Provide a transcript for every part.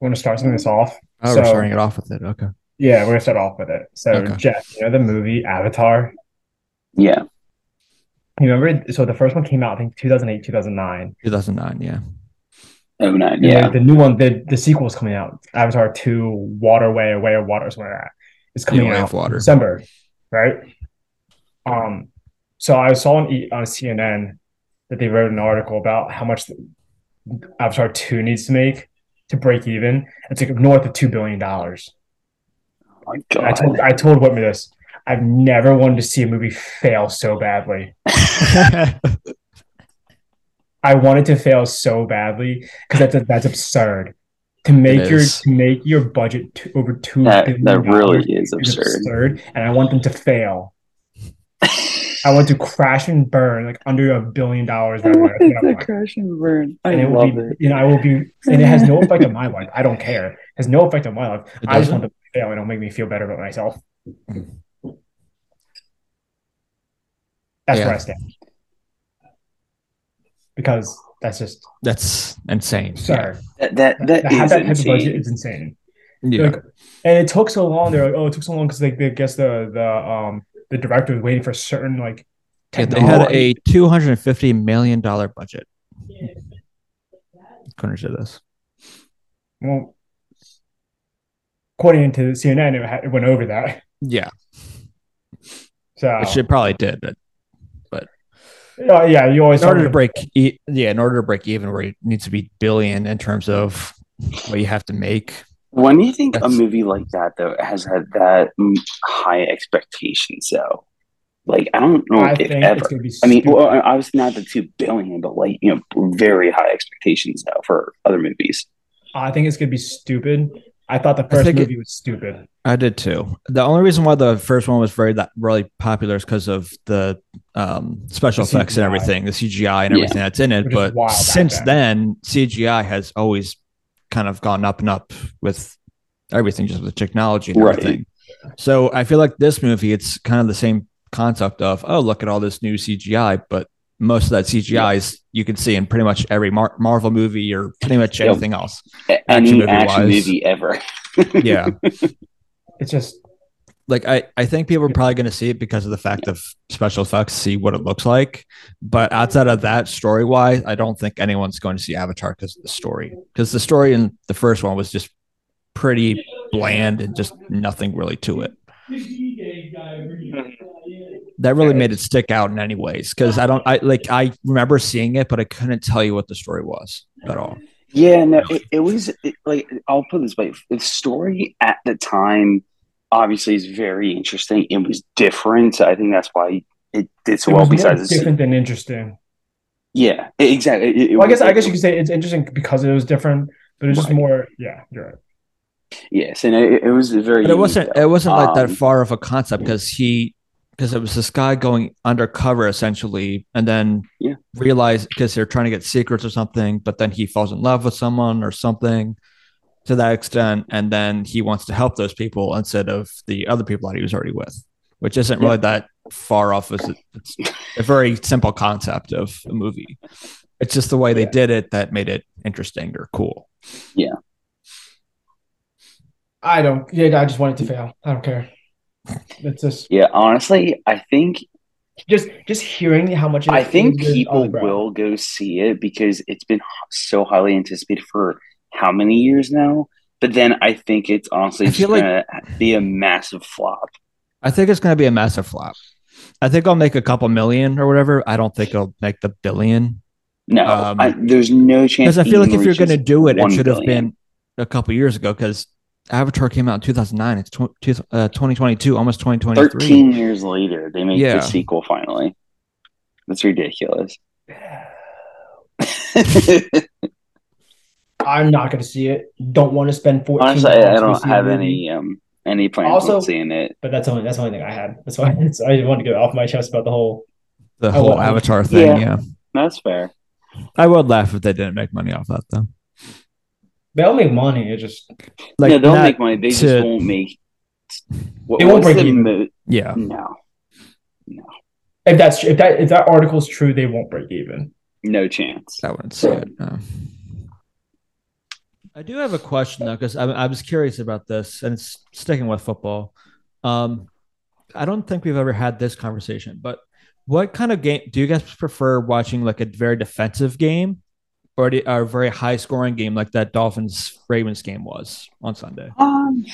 we're gonna start something this off. Oh, So- we're starting it off with it. Okay. Yeah, we're gonna start off with it. So Okay. Jeff, you know the movie Avatar? Yeah. You remember? So the first one came out, I think, 2008, 2009. 2009. Yeah. Oh nine. Yeah. the, the new one, the the sequel is coming out. Avatar 2, Waterway, Way of Water, or something like that. It's coming Way out of Water. in December, right? Um, so I saw on, E- on CNN that they wrote an article about how much Avatar 2 needs to make to break even. It's like north of two billion dollars. Oh I told. I told Whitmer this. I've never wanted to see a movie fail so badly. I wanted to fail so badly because that's that's absurd. To make your to make your budget to over two That billion that really dollars is absurd. and I want them to fail. I want to crash and burn like under a billion dollars. revenue. That's what I want. To crash and burn. I And it will love be, it. you know, I will be, and it has no effect on my life. I don't care. It has no effect on my life. It I just want to fail, and it'll make me feel better about myself. That's Yeah. where I stand. Because that's just That's insane. absurd. That that that have is that type of budget is insane. Yeah. Like, and it took so long. They're like, oh, it took so long because like I guess the the um the director was waiting for certain like Yeah, they had a 250 million dollar budget. According to this. well, according to CNN, it, had, it went over that. Yeah. So Which it probably did. But yeah, yeah, you always in order to break, e- yeah, in order to break even, where it needs to be billion in terms of what you have to make. When do you think a movie like that though has had that high expectations though? Like I don't know I if think ever. it's gonna be. I mean, well, obviously not the two billion, but like you know, very high expectations though for other movies. I think it's gonna be stupid. I thought the first think it- movie was stupid. I did too. The only reason why the first one was very that really popular is because of the um, special The effects and everything, the CGI and Yeah. everything that's in it. Which But wild since then. then, CGI has always kind of gone up and up with everything, just with technology and Right. everything. So I feel like this movie, it's kind of the same concept of oh, look at all this new CGI, but most of that CGI is you can see in pretty much every Mar- Marvel movie or pretty much Yep. anything else. A- Action Any movie action movie ever. Yeah. It's just like I, I think people are probably going to see it because of the fact of special effects, see what it looks like. But outside of that, story wise, I don't think anyone's going to see Avatar because of the story. Because the story in the first one was just pretty bland and just nothing really to it. That really made it stick out in any ways. Because I don't, I like, I remember seeing it, but I couldn't tell you what the story was at all. Yeah, no, it, it was it, like I'll put it this way: the story at the time obviously is very interesting. It was different. I think that's why it did so it well. was Besides, the- different than interesting. yeah, it- exactly. It- it Well, I guess was- I guess you could say it's interesting because it was different, but it's just Right. more. Yeah, you're right. yes, and it, it was very. But it wasn't. unique, It wasn't like that Um, far of a concept because he, because it was this guy going undercover essentially, and then Yeah. realized because they're trying to get secrets or something, but then he falls in love with someone or something to that extent, and then he wants to help those people instead of the other people that he was already with, which isn't really that far off. As it's a very simple concept of a movie. It's just the way they Yeah. did it that made it interesting or cool. Yeah. I don't. Yeah, I just want it to fail. I don't care. It's just Yeah, honestly, I think just just hearing how much. it I think people will go see it because it's been so highly anticipated for how many years now. But then I think it's honestly I just feel gonna be a massive flop. I think it's going to be a massive flop. I think I'll make a couple million or whatever. I don't think I'll make the billion No, Um, I, there's no chance. because I feel like if you're going to do it, it should have been a couple years ago because Avatar came out in 2009. It's tw- uh, 2022, almost 2023. 13 years later they make Yeah. the sequel finally. That's ridiculous. I'm not going to see it. Don't want to spend fourteen. Honestly, I, I don't have any um any plans Also- on seeing it. But that's only that's the only thing I had. That's why it's, I wanted to get off my chest about the whole. the I whole will- Avatar thing. Yeah. Yeah. That's fair. I would laugh if they didn't make money off that though. They'll make money. It just yeah, they'll not make money. They just won't make. What, They won't break even. mo- Yeah, no, No. if that's if that if that article is true, they won't break even. no chance. I wouldn't say it. No. I do have a question though, because I, I was curious about this, and it's sticking with football. Um, I don't think we've ever had this conversation, but what kind of game do you guys prefer watching? Like a very defensive game, or the, a very high scoring game like that Dolphins Ravens game was on Sunday? Um,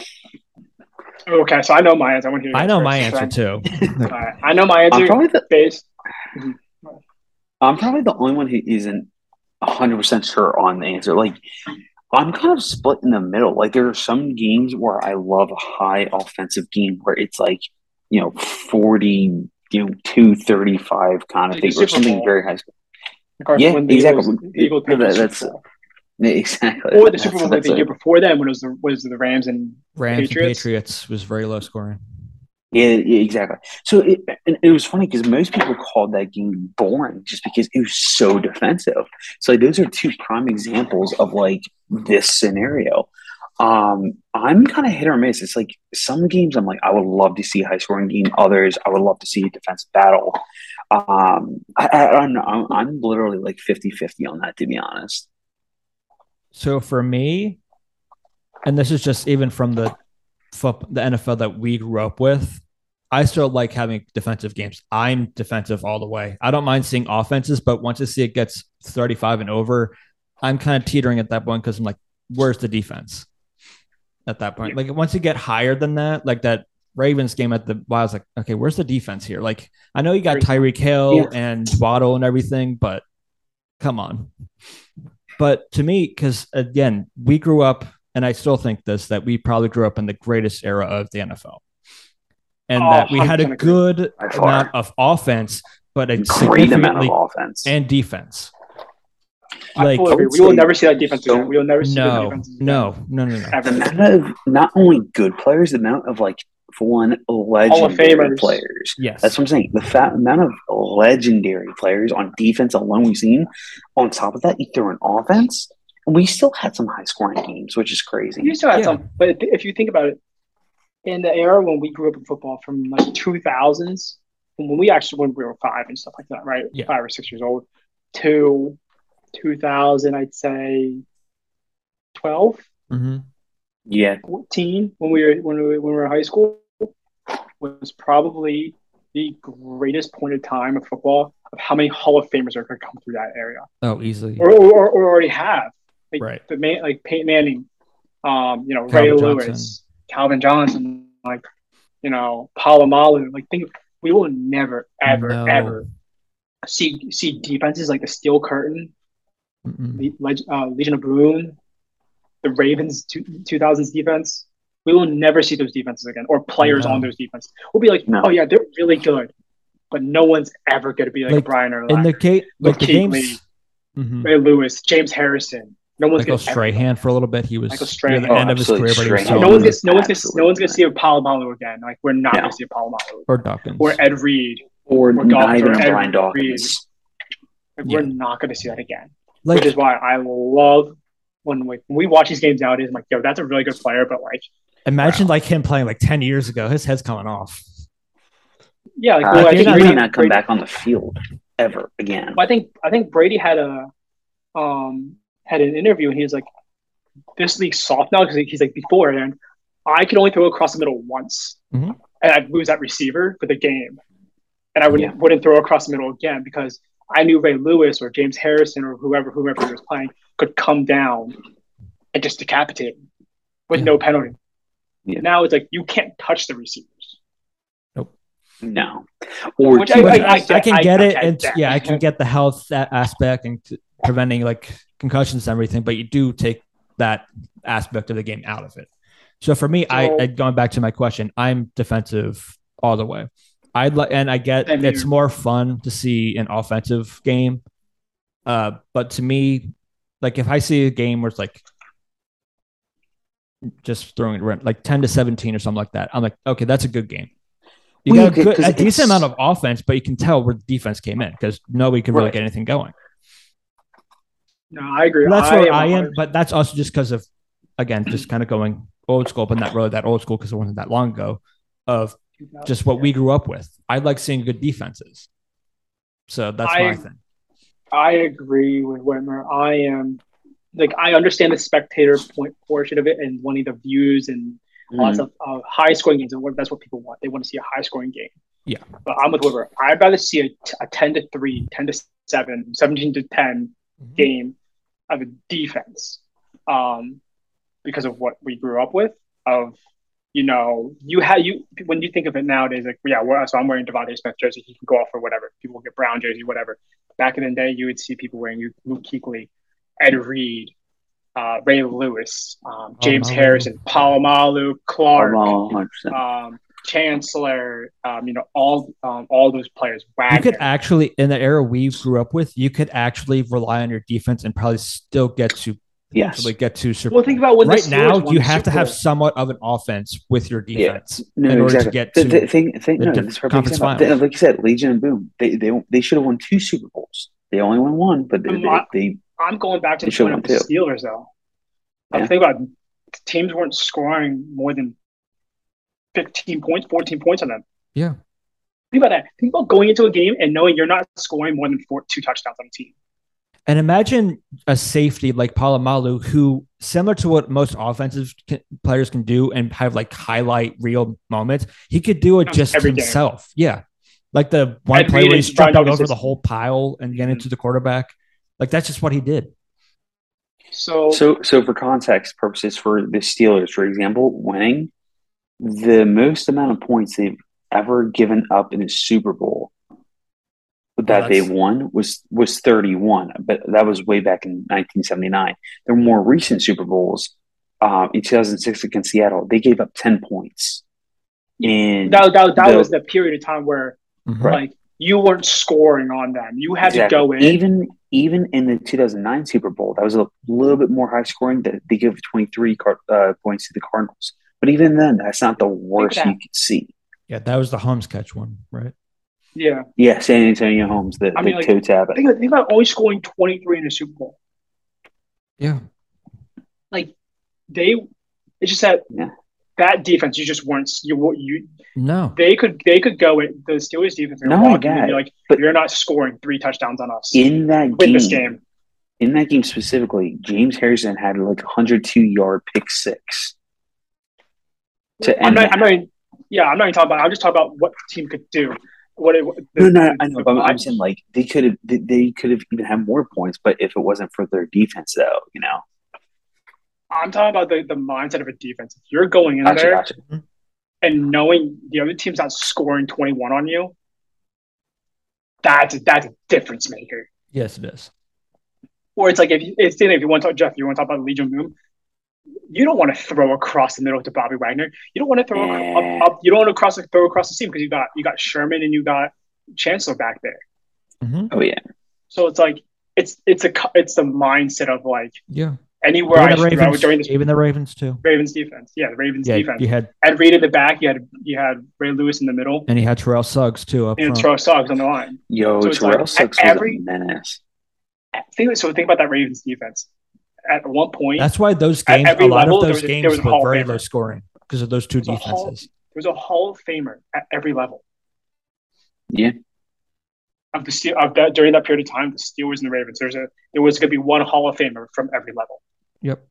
Okay, so I know my answer. I want to hear. I know first, my answer Trent. too. All right, I know my I'm answer probably the based. I'm probably the only one who isn't 100 percent sure on the answer. Like, I'm kind of split in the middle. Like, there are some games where I love a high offensive game where it's like, you know, 40, you know, 235 kind of Like thing, or something very high. Of course, Yeah, exactly. Eagles, Eagles Yeah, that- that's- Bowl. Exactly. Or the That's- Super Bowl like the year before then when it was the was the Rams and Rams Patriots? and Patriots was very low scoring. Yeah, yeah, exactly. So it, it was funny because most people called that game boring just because it was so defensive. So like, those are two prime examples of like this scenario. Um, I'm kind of hit or miss. It's like some games I'm like I would love to see a high scoring game. Others I would love to see a defensive battle. Um, I, I, I don't know. I'm, I'm literally like 50-50 on that to be honest. So for me, and this is just even from the the NFL that we grew up with, I still like having defensive games. I'm defensive all the way. I don't mind seeing offenses, but once I see it gets 35 and over, I'm kind of teetering at that point because I'm like, where's the defense at that point? Like once you get higher than that, like that Ravens game at the, was like, okay, where's the defense here? Like I know you got Tyreek Hill Yeah. and Waddle and everything, but come on. But to me, because again, we grew up, and I still think this that we probably grew up in the greatest era of the NFL, and Oh, that we had a good amount of offense, but a Great amount of offense. and defense. Like fully agree. would We will never see that defense so- again. We will never see the no, defense again. no, no, no, no. the amount of not only good players, the amount of like one legendary Famers. players. Yes, That's what I'm saying. The fat amount of legendary players on defense alone we've seen. On top of that, you throw an offense, and we still had some high scoring games, which is crazy. You still had Yeah. some, but if- if you think about it, in the era when we grew up in football, from like two thousands, when we actually when we were five and stuff like that, right? Yeah. Five or six years old, to two thousand, I'd say 12, hmm Yeah, 14, when we were when we were, when we were in high school, was probably the greatest point of time of football of how many Hall of Famers are going to come through that area, Oh, easily. or or, or already have. Like, Right. the man, like Peyton Manning, um, you know, Calvin Ray Johnson. Lewis, Calvin Johnson, like, you know, Palomalu. Like, think we will never, ever, No. ever see see defenses like the Steel Curtain, the Leg- uh, Legion of Boom, the Ravens two, 2000s defense. We will never see those defenses again, or players No. on those defenses. We'll be like, No. oh yeah, they're really good, but no one's ever going to be like, Like, Brian or In the gate, like the Keith games. Mhm. Ray Lewis, James Harrison. No one's Michael going to Strahan for a little bit. He was Michael near Strahan. the Oh, end of his absolutely. career, but he was Strahan. so no one's good. gonna, no one's gonna, no one's gonna see a Palomalu again. Like we're not No. gonna see a Palomalu or Dawkins. or Ed Reed. or Or not Dawkins even or a Ed Brian Dawkins. Like, Yeah. We're not gonna see that again. like which is why I love when like when we watch these games nowadays. I'm like, yo, that's a really good player, but like, imagine like him playing like 10 years ago. His head's coming off. yeah, like, Uh, well, I he think not- may Brady, not come Brady- back on the field ever again. I think I think Brady had a um had an interview and he was like, "This league's soft now because he's like before and I could only throw across the middle once, Mhm. and I'd lose that receiver for the game, and I wouldn't Yeah. wouldn't throw across the middle again because I knew Ray Lewis or James Harrison or whoever whoever he was playing could come down and just decapitate him with Yeah. no penalty. Yeah. Now it's like you can't touch the receivers. Nope. No, or Which two- I- I- I, I, can get I it, get and yeah, I can get the health aspect and t- preventing like concussions and everything, but you do take that aspect of the game out of it. So for me, I, So- I going back to my question, I'm defensive all the way. I'd like, and I get it's more fun to see an offensive game, uh, but to me, like if I see a game where it's like just throwing it around, like ten to seventeen or something like that, I'm like, okay, that's a good game. You Well, got a, good, a decent amount of offense, but you can tell where the defense came in because nobody could really Right. get anything going. No, I agree. That's where I am, 100 but that's also just because of, again, just kind of going old school, but not really that old school because it wasn't that long ago. Of just what we grew up with. I like seeing good defenses, so that's I- my thing. I agree with Whitmer. I am like I understand the spectator point portion of it and wanting the views and lots Mhm. of uh, high scoring games. And what, that's what people want. They want to see a high scoring game. Yeah. But I'm with Whitmer. I'd rather see a 10 to 3, 10 to 7, 17 to 10 Mhm. game of a defense um, because of what we grew up with. Of you know, you had you when you think of it nowadays, like yeah, well, so I'm wearing DeVonta Smith jersey. He can go off or whatever. People get Brown jersey, whatever. Back in the day, you would see people wearing you Luke Kuechly, Ed Reed, uh, Ray Lewis, um, James Polamalu. Harrison, Palomalu, Clark, Oh, um, Chancellor. Um, you know, all um, all those players. You could actually, in the era we grew up with, you could actually rely on your defense and probably still get to yes. actually get to Super well, think about when right now you have to have somewhat of an offense with your Yeah. defense No, in order exactly. to get to the thing, thing, the no, diff- this is conference saying about- finals. Like you said, Legion and Boom, they they they should have won two Super Bowls. They only won one, but they, I'm they, not- they I'm going back to the should point win of the. Steelers, though. I'm Yeah. thinking about teams weren't scoring more than 15 points, 14 points on them. Yeah. Think about that. Think about going into a game and knowing you're not scoring more than four, two touchdowns on a team. And imagine a safety like Palomalu, who similar to what most offensive can, players can do and have like highlight reel moments, he could do it Every just game. himself. Yeah. Like the one And play Reed where he jumped out over the whole pile and get into mm-hmm. the quarterback. Like that's just what he did. So, So, so for context purposes, for the Steelers, for example, winning the most amount of points they've ever given up in a Super Bowl that they won was was 31, but that was way back in 1979. Their more recent Super Bowls, uh, in 2006 against Seattle, they gave up 10 points. And that, that, that the- was the period of time where Mhm. like you weren't scoring on them. You had Exactly. to go in. Even even in the 2009 Super Bowl, that was a little bit more high scoring. That they gave 23 car, uh, points to the Cardinals. But even then, that's not the worst that. you could see. Yeah, that was the Holmes catch one, right? yeah. Yeah, Santonio Holmes, the, I mean, the like, toe tap. Think, about- think about only scoring 23 in a Super Bowl. Yeah. Like, they, it's just that Yeah. that defense, you just weren't, you, you, No. they could they could go in the Steelers defense. They're No, I walking in, got it. you're like But- you're not scoring three touchdowns on us. In that Win game, this game. in that game specifically, James Harrison had like a 102 yard pick six. To I'm not. I'm not. Even, yeah, I'm not even talking about. I'm just talking about what the team could do. What it, what No, no, the- I know, but I'm, saying like they could have, they, they could have even had more points, but if it wasn't for their defense, though, you know, I'm talking about the, the mindset of a defense. If you're going in gotcha, there gotcha. Mm-hmm. and knowing the other team's not scoring 21 on you, that's a, that's a difference maker. Yes, it is. Or it's like if you, it's if you want to talk Jeff, you want to talk about Legion Boom. You don't want to throw across the middle to Bobby Wagner. You don't want to throw ac- Yeah. up, up. You don't want to cross throw across the seam because you got you got Sherman and you got Chancellor back there. Mhm. Oh yeah, So it's like it's it's a co- it's the mindset of like Yeah. anywhere I Even the should throw Ravens, during this even the Ravens too. Ravens defense. Yeah, the Ravens Yeah, defense. you had Ed Reed in the back. You had you had Ray Lewis in the middle, and you had Terrell Suggs too up and front. Terrell Suggs on the line. yo, So Terrell like, Suggs at was every- a menace. Think, so think about that Ravens defense. At one point, That's why those games, a lot level, of those was a- there games a were very Famer. low scoring because of those two There's a Hall- defenses. there's a Hall of Famer at every level Yeah, of the Steel of that during that period of time. The Steelers and the Ravens. There's a there was going to be one Hall of Famer from every level. Yep.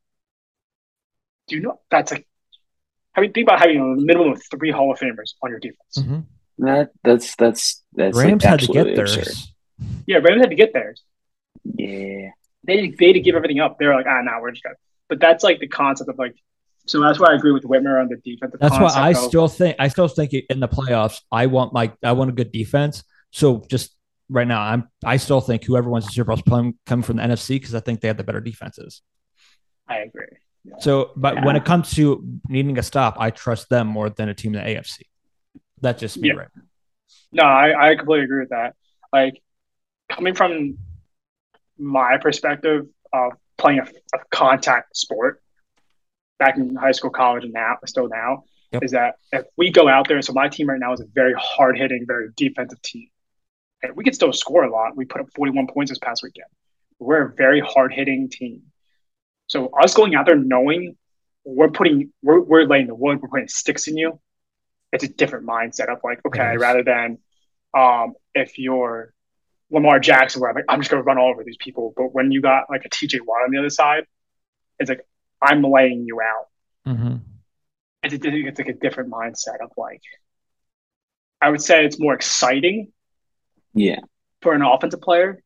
Do you know that's like? I mean, think about having a minimum of three Hall of Famers on your defense. Mhm. that that's that's that's Rams like had to get absolutely theirs. Yeah, Rams had to get theirs. Yeah, they they to give everything up. They were like, ah, now we're just gonna. But that's like the concept of like. So that's why I agree with Whitmer on the defensive. That's why I of- still think I still think in the playoffs I want my I want a good defense. So just right now I'm I still think whoever wins the Super Bowl is playing coming from the NFC because I think they have the better defenses. I agree. So, but when it comes to needing a stop, I trust them more than a team in the AFC. That's just me, Yeah. right? No, I, I completely agree with that. Like coming from my perspective of playing a, a contact sport back in high school, college, and now still now, Yep. is that if we go out there, so my team right now is a very hard hitting, very defensive team. And we could still score a lot. We put up 41 points this past weekend. We're a very hard hitting team. So us going out there knowing we're putting we're, we're laying the wood, we're putting sticks in you, it's a different mindset of like, okay, is. rather than um, if you're Lamar Jackson, where I'm like, I'm just gonna run all over these people. But when you got like a TJ Watt on the other side, It's like I'm laying you out. Mm-hmm. It's, a, it's like a different mindset of like, I would say it's more exciting Yeah. for an offensive player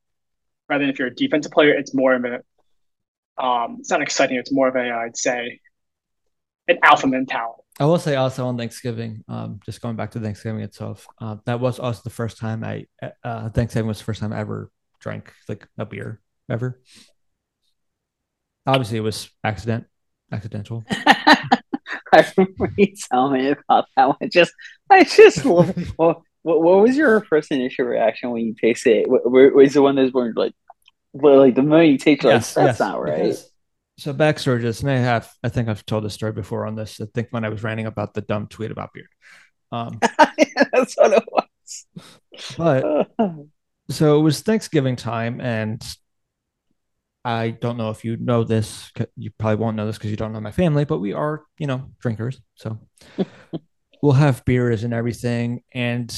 rather than if you're a defensive player. It's more of a, um, it's not exciting. It's more of a, I'd say, an alpha mentality. I will say also on Thanksgiving, um, just going back to Thanksgiving itself, uh, that was also the first time I uh, Thanksgiving was the first time I ever drank like a beer ever. Obviously, it was accident, accidental. I remember you telling me about that one. Just, I just love. Well, what, what was your first initial reaction when you tasted it? Wa- wa- Was it one those where like, like the moment you taste, it, like, that's not right. because- so backstory, just and I have, I think I've told this story before on this. I think when I was ranting about the dumb tweet about beer. Um, that's what it was. but so it was Thanksgiving time, and I don't know if you know this. You probably won't know this because you don't know my family, but we are, you know, drinkers. So we'll have beers and everything. And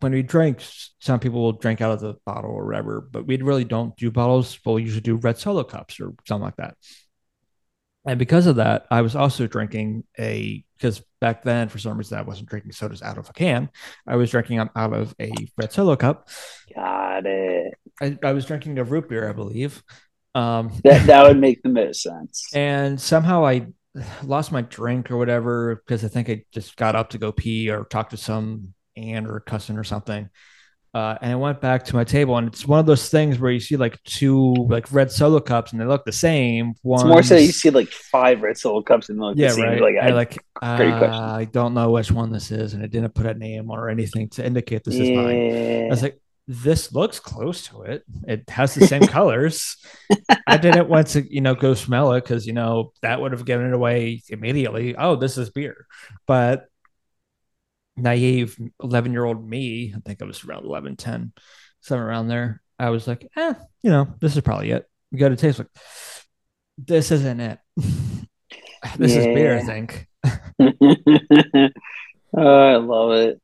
when we drink, some people will drink out of the bottle or whatever, but we really don't do bottles. We'll usually do red solo cups or something like that. And because of that, I was also drinking a because back then, for some reason, I wasn't drinking sodas out of a can. I was drinking out of a red solo cup. Got it. I, I was drinking a root beer, I believe. Um, That that would make the most sense. and somehow I lost my drink or whatever because I think I just got up to go pee or talk to some aunt or cousin or something. Uh, and I went back to my table, and it's one of those things where you see like two like red solo cups, and they look the same. It's more so you see like five red solo cups and like yeah, the same, right. like, I, like uh. I don't know which one this is, and it didn't put a name or anything to indicate this is mine. I was like, this looks close to it. It has the same colors. I didn't want to, you know, go smell it because, you know, that would have given it away immediately. Oh, this is beer. But naive 11 year old me, I think I was around 11, 10, somewhere around there. I was like, eh, you know, this is probably it. We got to taste like, this isn't it. this is beer, I think. oh, I love it.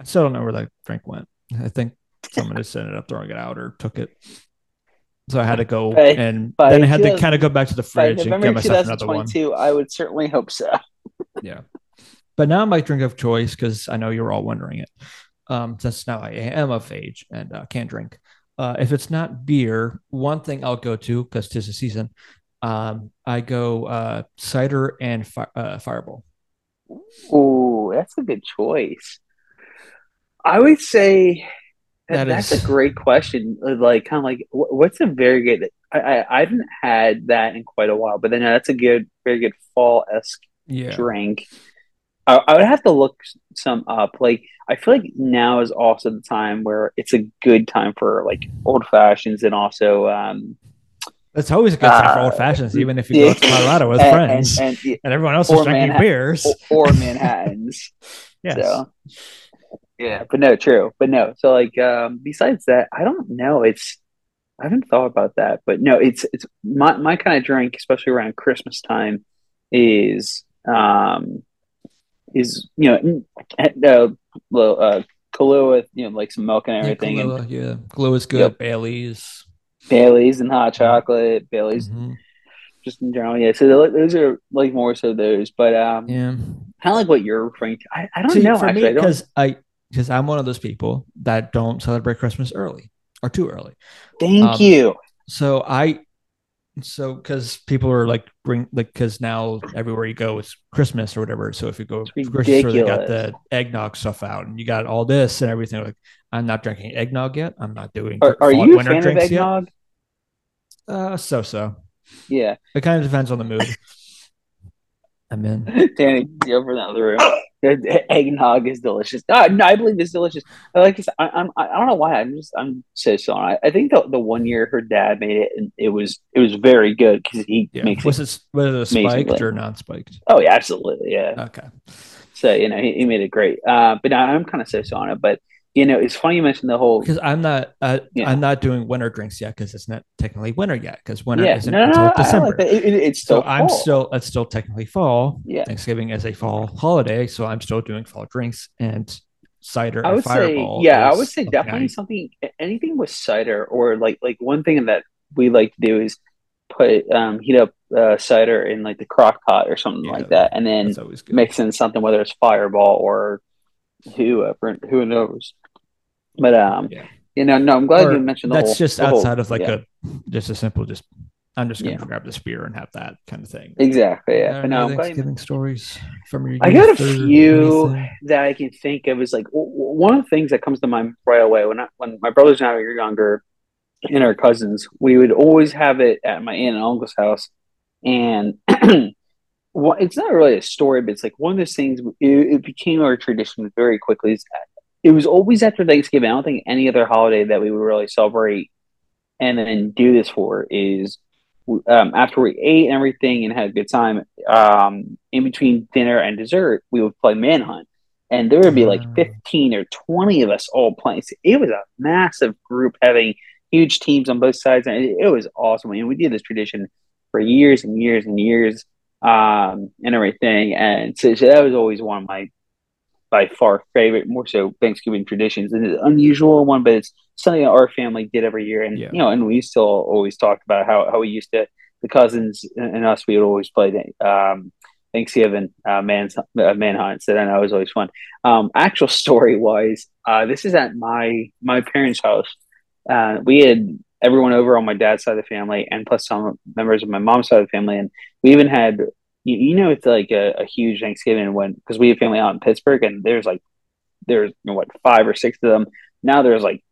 I still don't know where that drink went. I think someone just ended up throwing it out or took it. So I had to go But- and but then I I had to kind of go back to the fridge and get myself another one. I would certainly hope so. Yeah. But now my drink of choice, because I know you're all wondering it, um, since now I am of age and uh, can't drink. Uh, if it's not beer, one thing I'll go to because tis the season. Um, I go uh, cider and fi- uh, fireball. Ooh, that's a good choice. I would say that, That that's is- a great question. Like, kind of like, what's a very good? I, I I haven't had that in quite a while, but then that's a good, very good fall esque Yeah. drink. I, I would have to look some up. Like, I feel like now is also the time where it's a good time for like old fashions and also um It's always a good time for Uh, old fashions, even if you go to yeah. Colorado with and, friends and, and, and, everyone else or is drinking beers. or, or Manhattans. yes. So, yeah, but no, true. But no, so like um besides that, I don't know. It's I haven't thought about that, but no, it's it's my my kind of drink, especially around Christmas time, is um is you know uh, little, uh Kahlua with you know like some milk and Yeah, everything, and yeah. Kahlua is good. Yep. Bailey's. Bailey's and hot chocolate, Bailey's Mhm. just in general. Yeah, so those- those are like more so those, but um, Yeah. kind of like what you're referring to. I, I don't know for actually. me, I don't. because I because I'm one of those people that don't celebrate Christmas early or too early. Thank um, you. So I, so because people are like bring like because now everywhere you go it's Christmas or whatever. So if you go grocery store, they got the eggnog stuff out, and you got all this and everything. Like I'm not drinking eggnog yet. I'm not doing. Are, are you a winter fan of drinks yet. eggnog? Uh, so so. Yeah. It kind of depends on the mood. I'm in. Danny, you over in the other room. The Eggnog is delicious. Ah, no, I believe it's delicious. I like this. I, I'm. I don't know why. I'm just. I'm so so. I, I think the, the one year her dad made it, and it was it was very good because he Yeah. makes Was it. was it spiked or non-spiked? Oh yeah, absolutely. Yeah. Okay. So you know he, he made it great. Uh, but I, I'm kind of so so on it. But you know it's funny you mentioned the whole. because I'm not uh, Yeah. I'm not doing winter drinks yet because it's not technically winter yet because winter Yeah. isn't No, until no. December. like. It, it- it's so still. I'm still it's still technically fall. Yeah. Thanksgiving is a fall holiday, so I'm still doing fall drinks and cider I and would say, fireball. yeah, I would say definitely I- something, anything with cider or like, like one thing that we like to do is put um, heat up uh, cider in like the crock pot or something Yeah, like that, and then mix in something whether it's Fireball or whoever, who knows. But um, Yeah. you know, no, I'm glad Or you mentioned the that's whole. just the whole- outside of like yeah, a just a simple just I'm just gonna Yeah. grab the spear and have that kind of thing. exactly. Yeah, Got but no, I'm glad you Thanksgiving stories from your I got a few that I can think of is like w- w- one of the things that comes to mind right away when I, when my brothers and I were younger and our cousins, we would always have it at my aunt and uncle's house, and well, it's not really a story, but it's like one of those things. It, it became our tradition very quickly. Is that it was always after Thanksgiving. I don't think any other holiday that we would really celebrate and then do this for is um, after we ate and everything and had a good time, um, in between dinner and dessert, we would play Manhunt. And there would be like Ah. 15 or 20 of us all playing. So it was a massive group having huge teams on both sides. And it, it was awesome. And we did this tradition for years and years and years um, and everything. And so, so that was always one of my by far favorite, more so Thanksgiving traditions. And it's an unusual one, but it's something that our family did every year. And Yeah. you know, and we still always talk about how, how we used to the cousins and us we would always play um, Thanksgiving uh, man uh, manhunt. So that was always fun. Um, actual story wise, uh, this is at my my parents' house. Uh, we had everyone over on my dad's side of the family, and plus some members of my mom's side of the family, and we even had you, you know it's like a, a huge Thanksgiving when because we have family out in Pittsburgh, and there's like there's you know, what five or six of them. Now there's like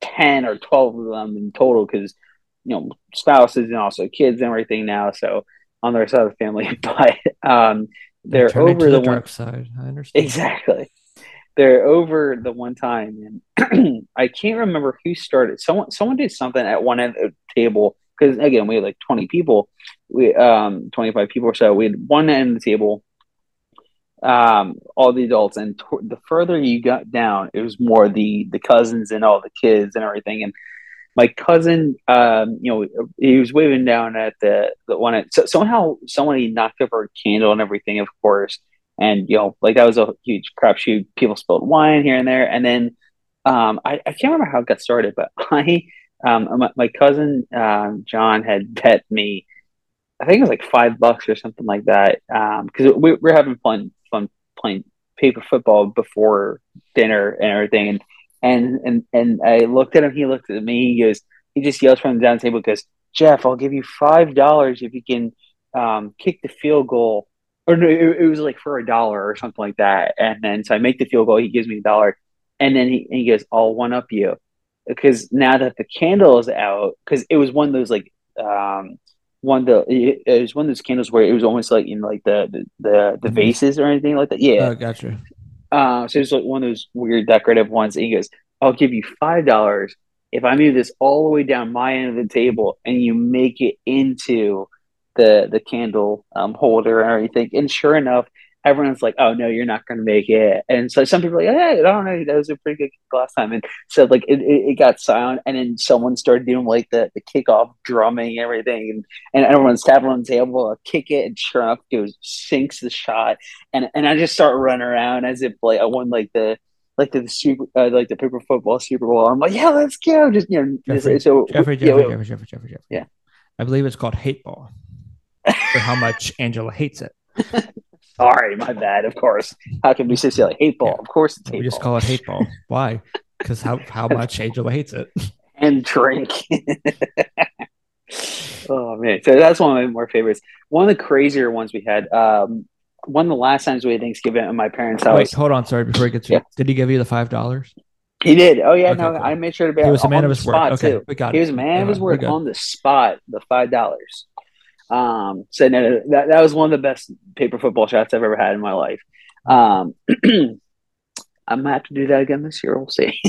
ten or twelve of them in total because you know spouses and also kids and everything now. So on their side of the family, but um, they're over the, the one dark side. I understand. exactly. They're over the one time, and I can't remember who started. Someone someone did something at one end of the table because again we had like twenty people, we um twenty five people or so. We had one end of the table, um, all the adults, and the further you got down, it was more the the cousins and all the kids and everything. And my cousin, um, you know, he was waving down at the the one. At, so somehow somebody knocked over a candle and everything, of course. And you know, like that was a huge crapshoot. People spilled wine here and there, and then um, I, I can't remember how it got started, but I um, my, my cousin um, John had bet me, I think it was like five bucks or something like that, because we we're having fun fun playing paper football before dinner and everything, and and and and I looked at him, he looked at me, he goes, he just yells from the down table, goes, Jeff, I'll give you five dollars if you can um, kick the field goal. Or no, it, it was like for a dollar or something like that. And then so I make the field goal, he gives me a dollar. And then he, and he goes, I'll one up you. Because now that the candle is out, because it was one of those like um one of the it, it was one of those candles where it was almost like in like the the the, the Mhm. vases or anything like that. Yeah. Oh, gotcha. Uh, so it's like one of those weird decorative ones. And he goes, I'll give you five dollars if I move this all the way down my end of the table and you make it into the the candle um, holder or anything." And sure enough, everyone's like, "Oh no, you're not going to make it." And so some people are like, "Hey, I don't know, that was a pretty good kick last time." And so like it, it, it got silent, and then someone started doing like the the kickoff drumming and everything, and and everyone's tapping on the table, I'll kick it, and sure enough, goes sinks the shot, and and I just start running around as if like I won like the like the super uh, like the paper football Super Bowl. I'm like, yeah, let's go. Just you know, just- Jeffrey, so Jeffrey, yeah, Jeffrey, we- Jeffrey, Jeffrey, Jeffrey, Jeffrey. Yeah. I believe it's called hate ball. for how much Angela hates it. Sorry, my bad. Of course, how can we say silly hate ball? Yeah. Of course, it's hate We just ball. call it hate ball. Why? Because how how much Angela hates it. and drink. oh man, so that's one of my more favorites. One of the crazier ones we had. Um, one of the last times we had Thanksgiving at my parents' house. Wait, hold on. Sorry, before we get to Yeah. did he give you the five dollars? He did. Oh yeah, Okay, no, cool. I made sure to be He was a man of his word. Okay, too. we got He it. was a man of his word on the spot. The five dollars. Um, so no, that that was one of the best paper football shots I've ever had in my life. Um, I'm gonna have to do that again this year. We'll see.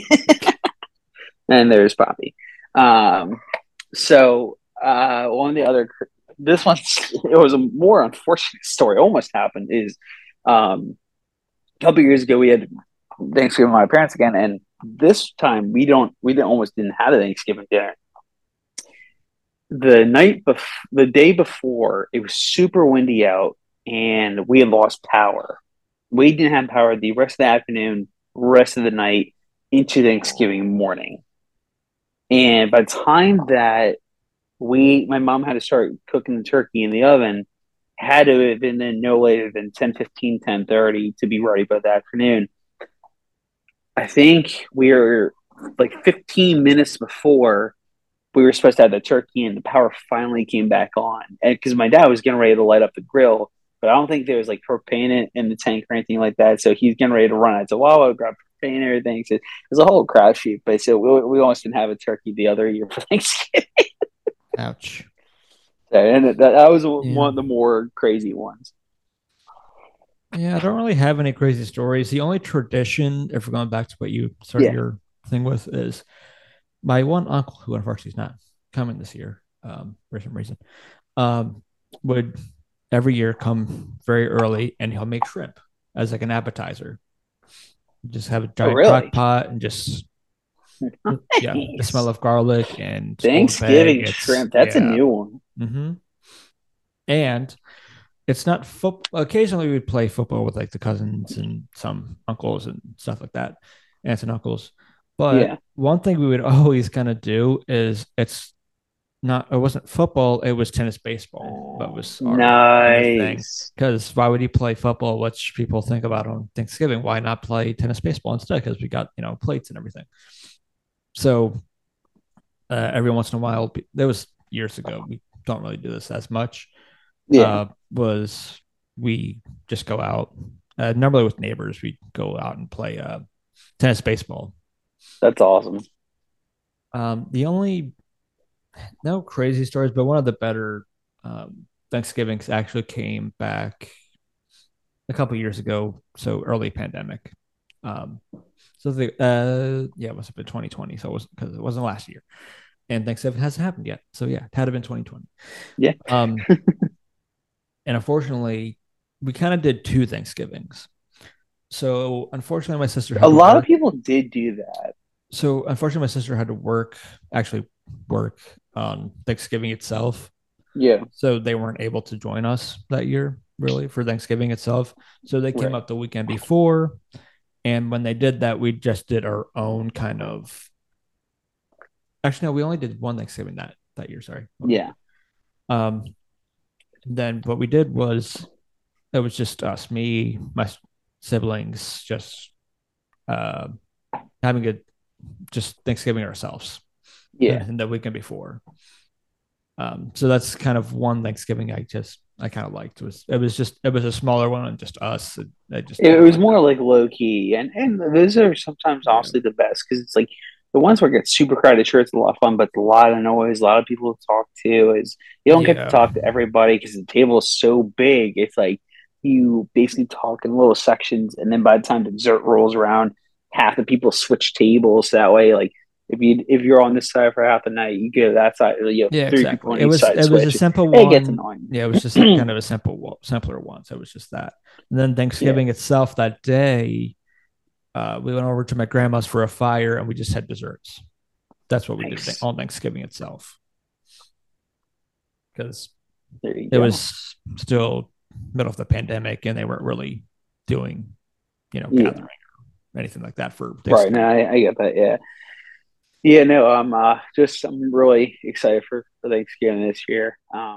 and there's Poppy. Um, so uh, one of the other, this one, it was a more unfortunate story. Almost happened is, um, a couple years ago we had Thanksgiving with my parents again, and this time we don't, we didn't almost didn't have a Thanksgiving dinner. The night bef- the day before, it was super windy out, and we had lost power. We didn't have power the rest of the afternoon, rest of the night, into Thanksgiving morning. And by the time that we my mom had to start cooking the turkey in the oven. Had to have been in no later than 10 15, 10 30 to be ready by the afternoon. I think we were like 15 minutes before we were supposed to have the turkey and the power finally came back on. And because my dad was getting ready to light up the grill, but I don't think there was like propane in the tank or anything like that. So he's getting ready to run out. So Wawa grab propane and everything. So it was a whole crowd shoot. But so we, we almost didn't have a turkey the other year for Thanksgiving. Ouch. So, and that, that was yeah. one of the more crazy ones. Yeah, I don't really have any crazy stories. The only tradition, if we're going back to what you started yeah. your thing with, is my one uncle, who unfortunately is not coming this year um, for some reason, um, would every year come very early and he'll make shrimp as like an appetizer. Just have a giant oh, really? crock pot and just nice. yeah, the smell of garlic and Thanksgiving shrimp. That's yeah. a new one. Mm-hmm. And it's not football. Occasionally, we'd play football with like the cousins and some uncles and stuff like that, aunts and uncles. But yeah. one thing we would always kind of do is it's not it wasn't football, it was tennis baseball. That was nice. Because why would you play football? What should people think about on Thanksgiving? Why not play tennis baseball instead? Because we got you know plates and everything. So uh, every once in a while, there was years ago. We don't really do this as much. Yeah, uh, was we just go out. Uh, normally with neighbors, we go out and play uh, tennis baseball that's awesome. Um, the only no crazy stories, but one of the better um, Thanksgivings actually came back a couple years ago, so early pandemic. Um, so the uh, yeah, it must have been 2020, so it was because it wasn't last year, and Thanksgiving hasn't happened yet. So yeah, it had to been 2020. Yeah. Um, and unfortunately, we kind of did two Thanksgivings. So unfortunately, my sister. a lot of people did do that so unfortunately, my sister had to work, actually work on Thanksgiving itself. Yeah. So they weren't able to join us that year, really, for Thanksgiving itself. So they came right. up the weekend before. And when they did that, we just did our own kind of. Actually, no, we only did one Thanksgiving that that year. Sorry. Yeah. Um. Then what we did was, it was just us, me, my siblings, just uh, having a just Thanksgiving ourselves. Yeah. And the weekend before. Um, so that's kind of one Thanksgiving I just I kind of liked. It was it was just it was a smaller one and just us. It, I just it was more like low key, and and those are sometimes yeah. honestly the best because it's like the ones where it gets super crowded. Sure, it's a lot of fun, but a lot of noise, a lot of people to talk to. Is you don't yeah. get to talk to everybody because the table is so big. It's like you basically talk in little sections, and then by the time dessert rolls around, half the people switch tables that way. Like if you if you're on this side for half the night, you get that side. You yeah, three exactly. people on it each was, side. It switch. was a simple one. It gets annoying. Yeah, it was just kind of a simple, simpler one. So it was just that. And then Thanksgiving yeah. itself that day, uh, we went over to my grandma's for a fire and we just had desserts. That's what we nice. did on Thanksgiving itself. Because it go. was still middle of the pandemic and they weren't really doing, you know, yeah. gathering anything like that for right now. I, I, get that. Yeah. Yeah. No, I'm uh, just, I'm really excited for, for Thanksgiving this year. Um,